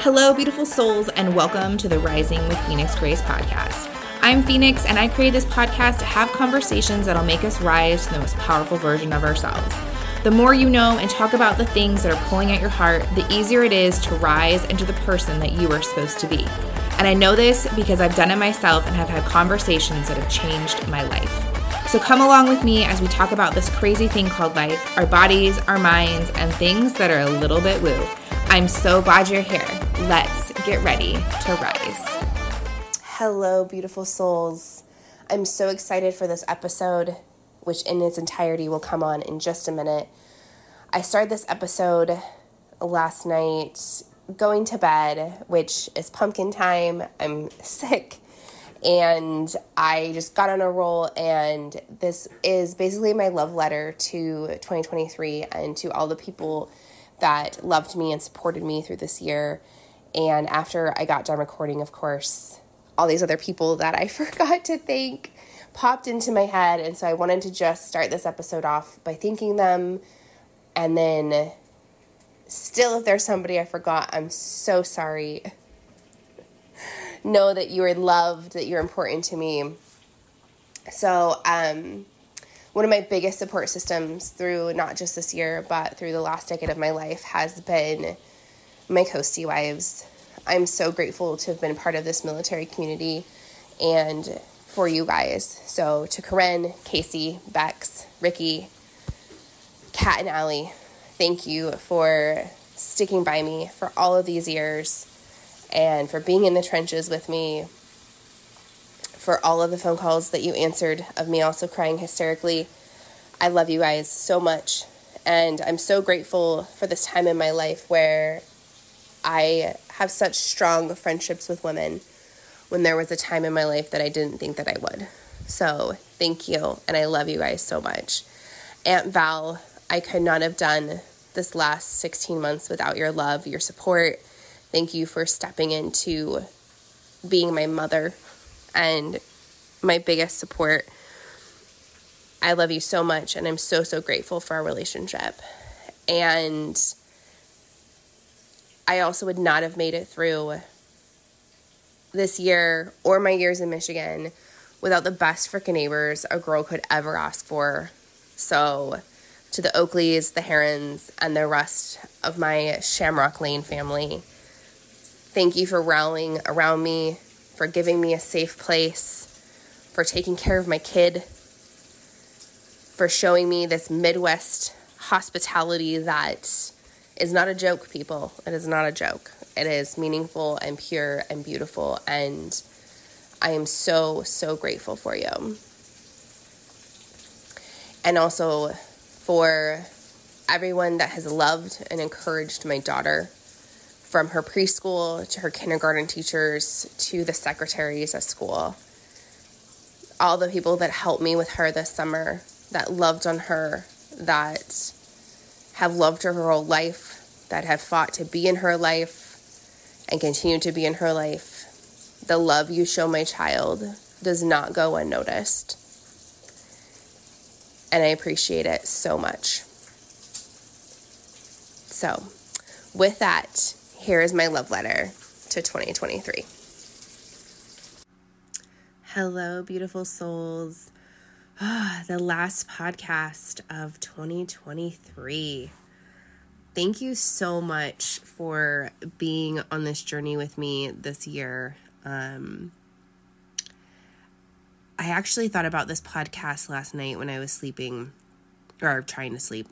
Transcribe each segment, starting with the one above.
Hello, beautiful souls, and welcome to the Rising with Phoenix Grace podcast. I'm Phoenix, and I created this podcast to have conversations that'll make us rise to the most powerful version of ourselves. The more you know and talk about the things that are pulling at your heart, the easier it is to rise into the person that you are supposed to be. And I know this because I've done it myself and have had conversations that have changed my life. So come along with me as we talk about this crazy thing called life, our bodies, our minds, and things that are a little bit woo. I'm so glad you're here. Let's get ready to rise. Hello, beautiful souls. I'm so excited for this episode, which in its entirety will come on in just a minute. I started this episode last night going to bed, which is pumpkin time. I'm sick and I just got on a roll. And this is basically my love letter to 2023 and to all the people that loved me and supported me through this year. And after I got done recording, of course, all these other people that I forgot to thank popped into my head. And so I wanted to just start this episode off by thanking them. And then, still, if there's somebody I forgot, I'm so sorry. know that you are loved, that you're important to me. So, um, one of my biggest support systems through not just this year, but through the last decade of my life has been my Coastie wives. I'm so grateful to have been part of this military community and for you guys. So to Corinne, Casey, Bex, Ricky, Kat, and Allie, thank you for sticking by me for all of these years and for being in the trenches with me for all of the phone calls that you answered of me also crying hysterically. I love you guys so much. And I'm so grateful for this time in my life where I have such strong friendships with women when there was a time in my life that I didn't think that I would. So thank you. And I love you guys so much. Aunt Val, I could not have done this last 16 months without your love, your support. Thank you for stepping into being my mother and my biggest support. I love you so much, and I'm so, so grateful for our relationship. And I also would not have made it through this year or my years in Michigan without the best freaking neighbors a girl could ever ask for. So, to the Oakleys, the Herons, and the rest of my Shamrock Lane family, thank you for rallying around me for giving me a safe place, for taking care of my kid, for showing me this Midwest hospitality that is not a joke, people. It is not a joke. It is meaningful and pure and beautiful. And I am so, so grateful for you. And also for everyone that has loved and encouraged my daughter from her preschool to her kindergarten teachers to the secretaries at school. All the people that helped me with her this summer, that loved on her, that have loved her her whole life, that have fought to be in her life and continue to be in her life. The love you show my child does not go unnoticed. And I appreciate it so much. So, with that, here is my love letter to 2023. Hello, beautiful souls. Ah, the last podcast of 2023. Thank you so much for being on this journey with me this year. Um, I actually thought about this podcast last night when I was sleeping or trying to sleep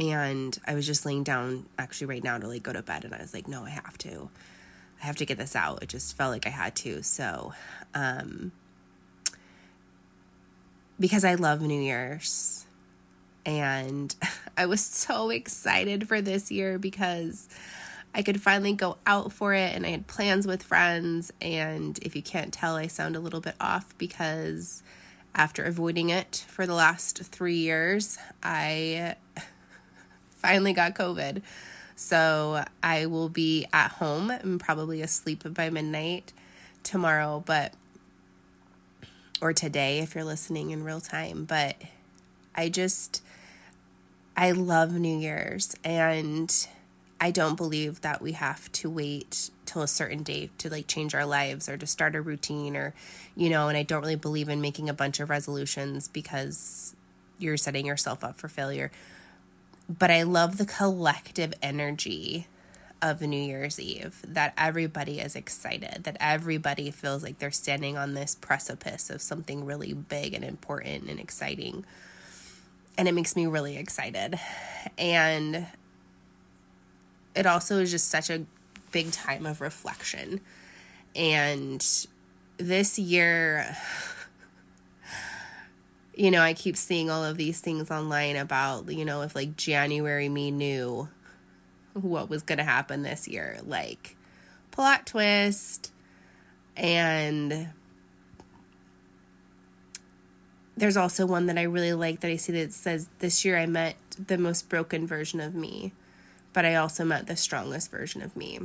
and I was just laying down actually right now to like go to bed and I was like no I have to. I have to get this out. It just felt like I had to. So um because I love New Year's and I was so excited for this year because I could finally go out for it and I had plans with friends. And if you can't tell I sound a little bit off because after avoiding it for the last 3 years I finally got COVID. So I will be at home and probably asleep by midnight tomorrow, but or today if you're listening in real time. But I just, I love New Year's and I don't believe that we have to wait till a certain date to like change our lives or to start a routine or, you know, and I don't really believe in making a bunch of resolutions because you're setting yourself up for failure. But I love the collective energy of New Year's Eve that everybody is excited, that everybody feels like they're standing on this precipice of something really big and important and exciting. And it makes me really excited. And it also is just such a big time of reflection. And this year, you know, I keep seeing all of these things online about, you know, if like January me knew what was going to happen this year, like plot twist. And there's also one that I really like that I see that says, This year I met the most broken version of me but I also met the strongest version of me.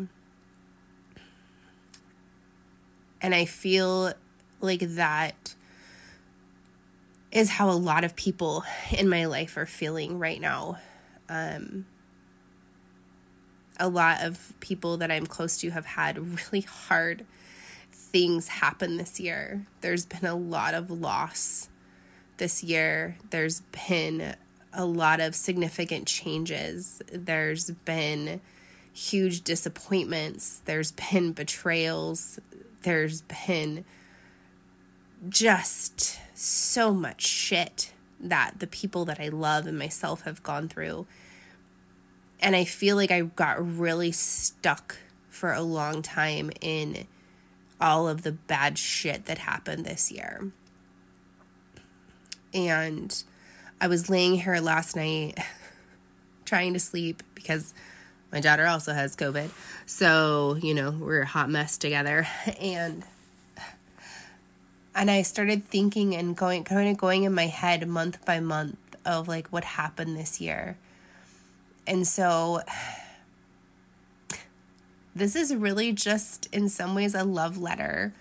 And I feel like that is how a lot of people in my life are feeling right now. Um, a lot of people that I'm close to have had really hard things happen this year. There's been a lot of loss this year. There's been a lot of significant changes. There's been huge disappointments, there's been betrayals, there's been just so much shit that the people that I love and myself have gone through. And I feel like I got really stuck for a long time in all of the bad shit that happened this year. And I was laying here last night trying to sleep because my daughter also has COVID. So, you know, we're a hot mess together. And and I started thinking and going kind of going in my head month by month of like what happened this year. And so this is really just in some ways a love letter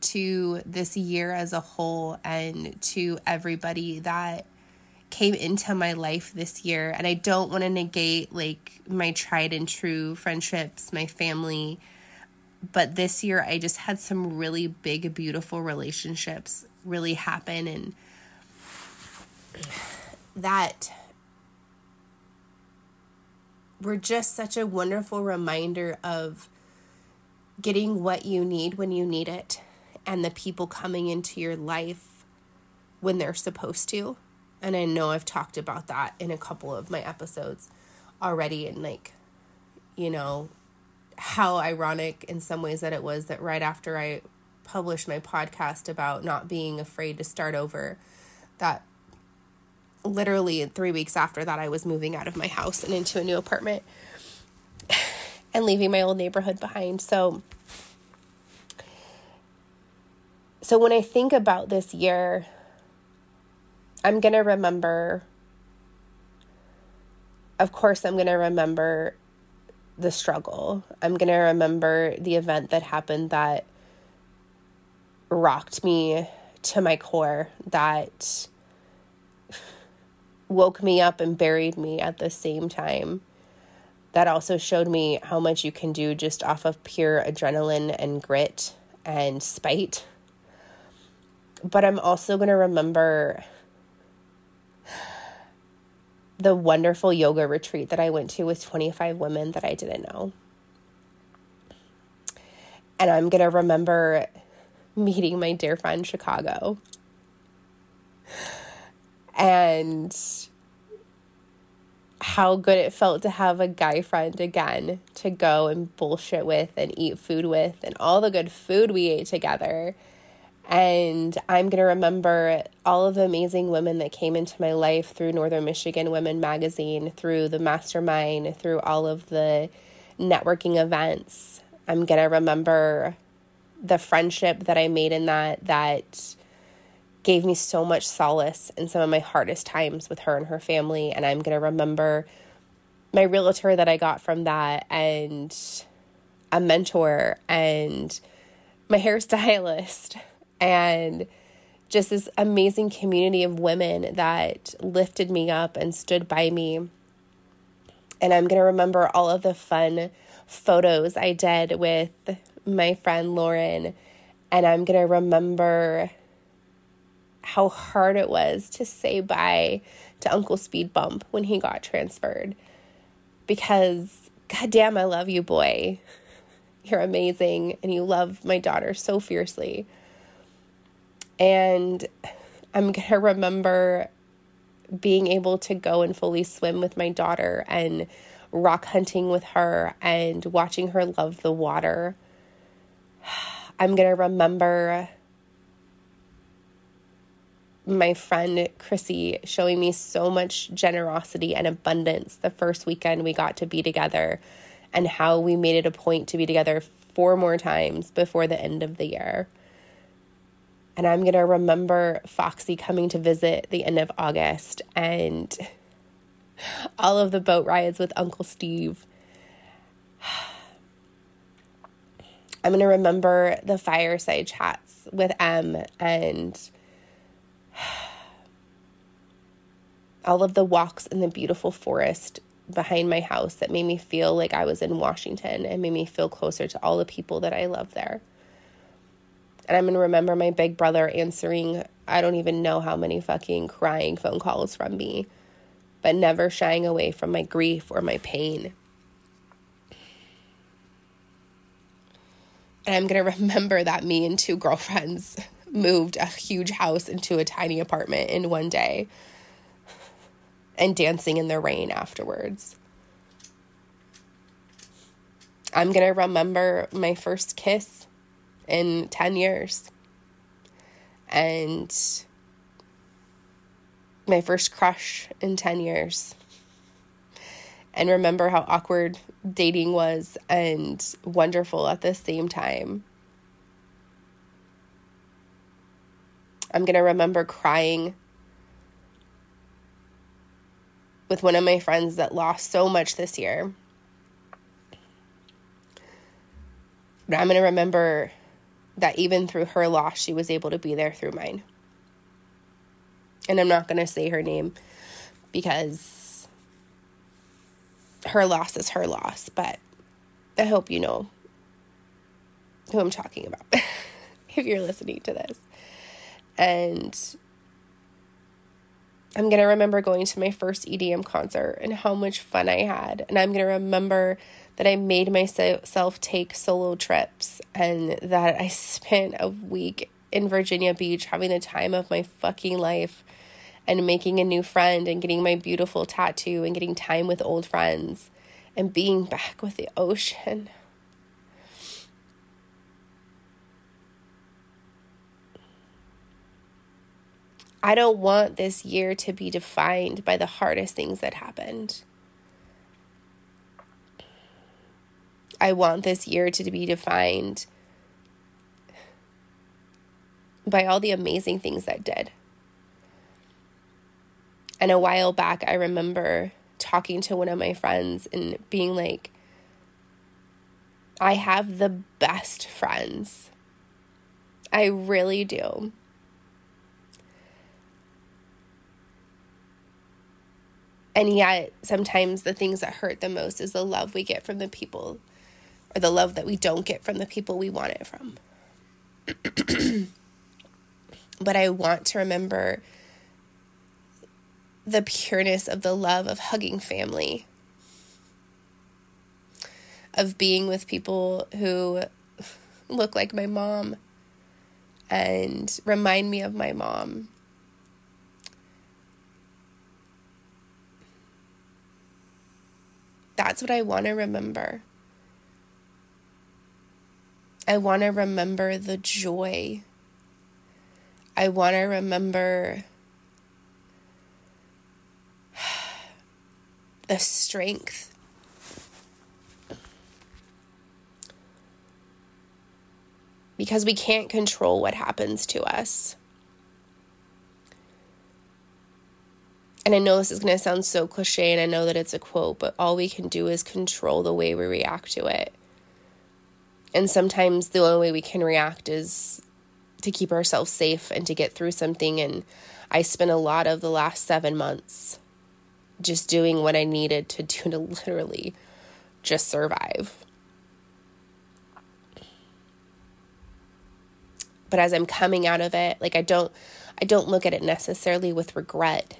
to this year as a whole and to everybody that came into my life this year and I don't want to negate like my tried and true friendships, my family, but this year I just had some really big beautiful relationships really happen and that were just such a wonderful reminder of getting what you need when you need it and the people coming into your life when they're supposed to. And I know I've talked about that in a couple of my episodes already and like you know how ironic in some ways that it was that right after I published my podcast about not being afraid to start over that literally 3 weeks after that I was moving out of my house and into a new apartment and leaving my old neighborhood behind. So so when I think about this year I'm going to remember, of course, I'm going to remember the struggle. I'm going to remember the event that happened that rocked me to my core, that woke me up and buried me at the same time. That also showed me how much you can do just off of pure adrenaline and grit and spite. But I'm also going to remember the wonderful yoga retreat that I went to with 25 women that I didn't know. And I'm going to remember meeting my dear friend Chicago. And how good it felt to have a guy friend again to go and bullshit with and eat food with, and all the good food we ate together and I'm going to remember all of the amazing women that came into my life through Northern Michigan Women Magazine, through the mastermind, through all of the networking events. I'm going to remember the friendship that I made in that that gave me so much solace in some of my hardest times with her and her family. And I'm going to remember my realtor that I got from that and a mentor and my hairstylist and just this amazing community of women that lifted me up and stood by me And I'm going to remember all of the fun photos I did with my friend Lauren. And I'm going to remember how hard it was to say bye to Uncle Speed Bump when he got transferred. Because, goddamn, I love you, boy. You're amazing, and you love my daughter so fiercely. And I'm going to remember being able to go and fully swim with my daughter and rock hunting with her and watching her love the water. I'm going to remember my friend Chrissy showing me so much generosity and abundance the first weekend we got to be together and how we made it a point to be together four more times before the end of the year. And I'm going to remember Foxy coming to visit the end of August and all of the boat rides with Uncle Steve. I'm going to remember the fireside chats with Em and all of the walks in the beautiful forest behind my house that made me feel like I was in Washington and made me feel closer to all the people that I love there. And I'm going to remember my big brother answering, I don't even know how many fucking crying phone calls from me, but never shying away from my grief or my pain. And I'm going to remember that me and two girlfriends moved a huge house into a tiny apartment in one day and dancing in the rain afterwards. I'm going to remember my first kiss in 10 years and my first crush in 10 years and remember how awkward dating was and wonderful at the same time. I'm going to remember crying with one of my friends that lost so much this year. But I'm going to remember that even through her loss, she was able to be there through mine. And I'm not going to say her name because her loss is her loss, but I hope you know who I'm talking about if you're listening to this. And I'm going to remember going to my first EDM concert and how much fun I had. And I'm going to remember that I made myself take solo trips and that I spent a week in Virginia Beach having the time of my fucking life and making a new friend and getting my beautiful tattoo and getting time with old friends and being back with the ocean. I don't want this year to be defined by the hardest things that happened. I want this year to be defined by all the amazing things that did. And a while back, I remember talking to one of my friends and being like, I have the best friends. I really do. And yet, sometimes the things that hurt the most is the love we get from the people, or the love that we don't get from the people we want it from. but I want to remember the pureness of the love of hugging family, of being with people who look like my mom and remind me of my mom That's what I want to remember. I want to remember the joy. I want to remember the strength. Because we can't control what happens to us. and I know this is going to sound so cliche and I know that it's a quote, but all we can do is control the way we react to it. And sometimes the only way we can react is to keep ourselves safe and to get through something. And I spent a lot of the last seven months just doing what I needed to do to literally just survive. But as I'm coming out of it, like I don't I don't look at it necessarily with regret.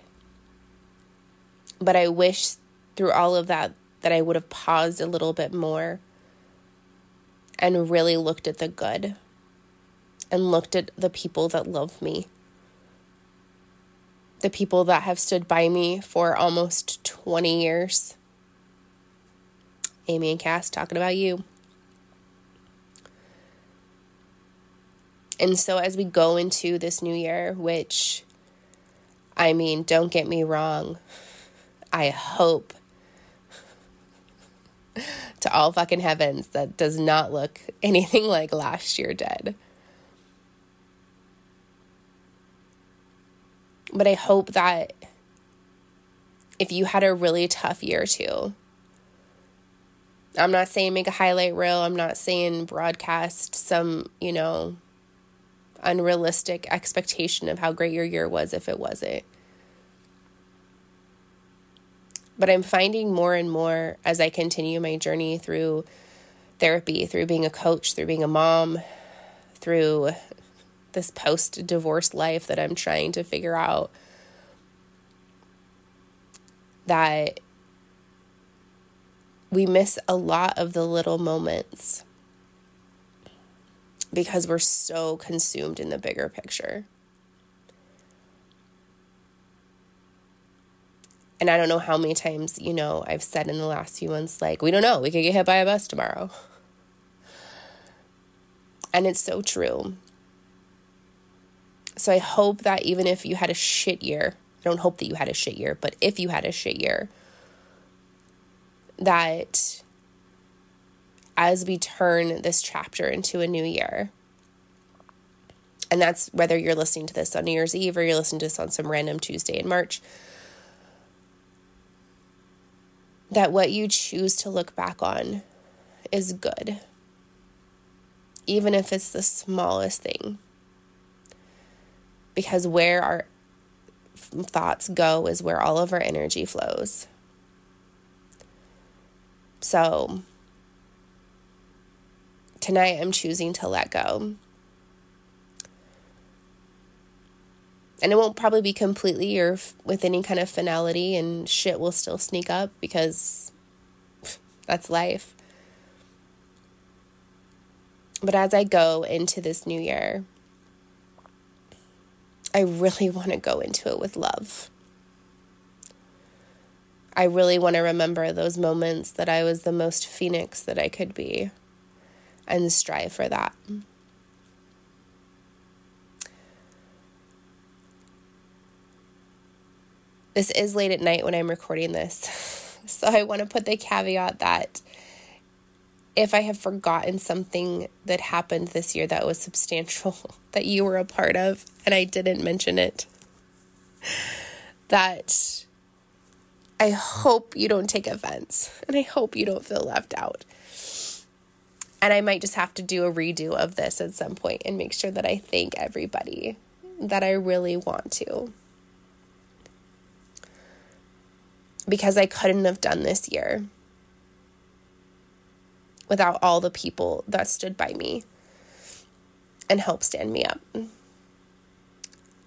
But I wish through all of that that I would have paused a little bit more and really looked at the good and looked at the people that love me. The people that have stood by me for almost 20 years. Amy and Cass talking about you. And so, as we go into this new year, which I mean, don't get me wrong, I hope to all fucking heavens that does not look anything like last year did. But I hope that if you had a really tough year too, I'm not saying make a highlight reel, I'm not saying broadcast some, you know, unrealistic expectation of how great your year was if it wasn't. But I'm finding more and more as I continue my journey through therapy, through being a coach, through being a mom, through this post divorce life that I'm trying to figure out that we miss a lot of the little moments because we're so consumed in the bigger picture. And I don't know how many times, you know, I've said in the last few months, like, we don't know, we could get hit by a bus tomorrow. And it's so true. So I hope that even if you had a shit year, I don't hope that you had a shit year, but if you had a shit year, that as we turn this chapter into a new year. And that's whether you're listening to this on New Year's Eve or you're listening to this on some random Tuesday in March. That what you choose to look back on is good, even if it's the smallest thing. Because where our thoughts go is where all of our energy flows. So, tonight I'm choosing to let go. And it won't probably be completely or with any kind of finality, and shit will still sneak up because that's life. But as I go into this new year, I really want to go into it with love. I really want to remember those moments that I was the most phoenix that I could be and strive for that. This is late at night when I'm recording this. So I want to put the caveat that if I have forgotten something that happened this year that was substantial, that you were a part of, and I didn't mention it, that I hope you don't take offense and I hope you don't feel left out. And I might just have to do a redo of this at some point and make sure that I thank everybody that I really want to. Because I couldn't have done this year without all the people that stood by me and helped stand me up.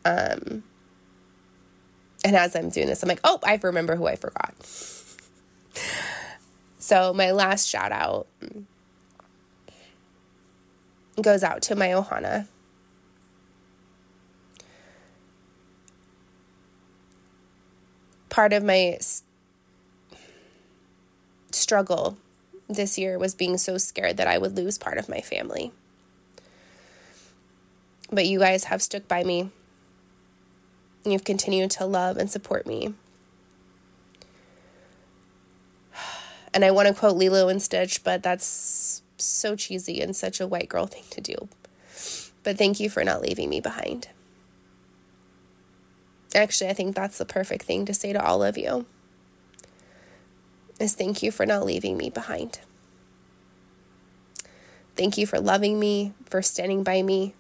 Um, and as I'm doing this, I'm like, oh, I remember who I forgot. So my last shout out goes out to my Ohana. Part of my struggle this year was being so scared that I would lose part of my family. But you guys have stuck by me. You've continued to love and support me. And I want to quote Lilo and Stitch, but that's so cheesy and such a white girl thing to do. But thank you for not leaving me behind. Actually, I think that's the perfect thing to say to all of you. Is thank you for not leaving me behind. Thank you for loving me, for standing by me.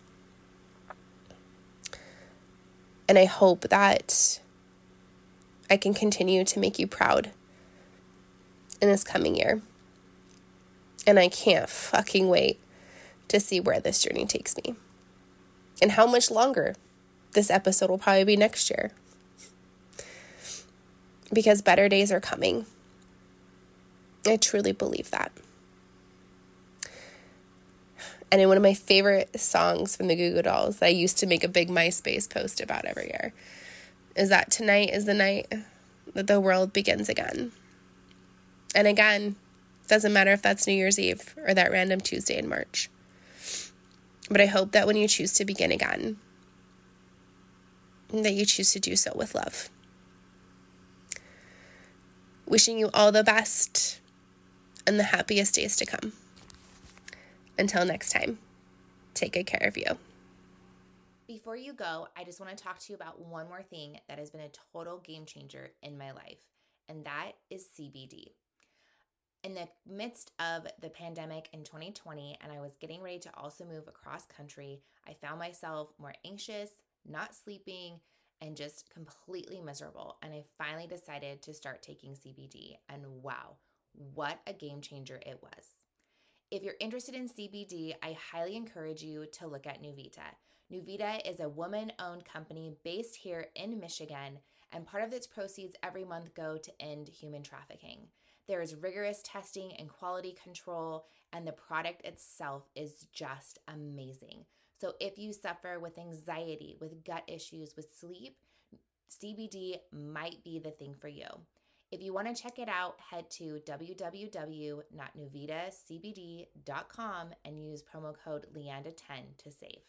And I hope that I can continue to make you proud in this coming year. And I can't fucking wait to see where this journey takes me and how much longer this episode will probably be next year. Because better days are coming. I truly believe that. And in one of my favorite songs from the Goo Goo Dolls that I used to make a big MySpace post about every year is that tonight is the night that the world begins again. And again, doesn't matter if that's New Year's Eve or that random Tuesday in March. But I hope that when you choose to begin again, that you choose to do so with love. Wishing you all the best and the happiest days to come. Until next time, take good care of you. Before you go, I just want to talk to you about one more thing that has been a total game changer in my life, and that is CBD in the midst of the pandemic in 2020 and I was getting ready to also move across country, I found myself more anxious, not sleeping, and just completely miserable. And I finally decided to start taking CBD. And wow, what a game changer it was. If you're interested in CBD, I highly encourage you to look at Nuvita. Nuvita is a woman owned company based here in Michigan, and part of its proceeds every month go to end human trafficking. There is rigorous testing and quality control, and the product itself is just amazing. So, if you suffer with anxiety, with gut issues, with sleep, CBD might be the thing for you. If you want to check it out, head to www.nuvidacbd.com and use promo code Leanda10 to save.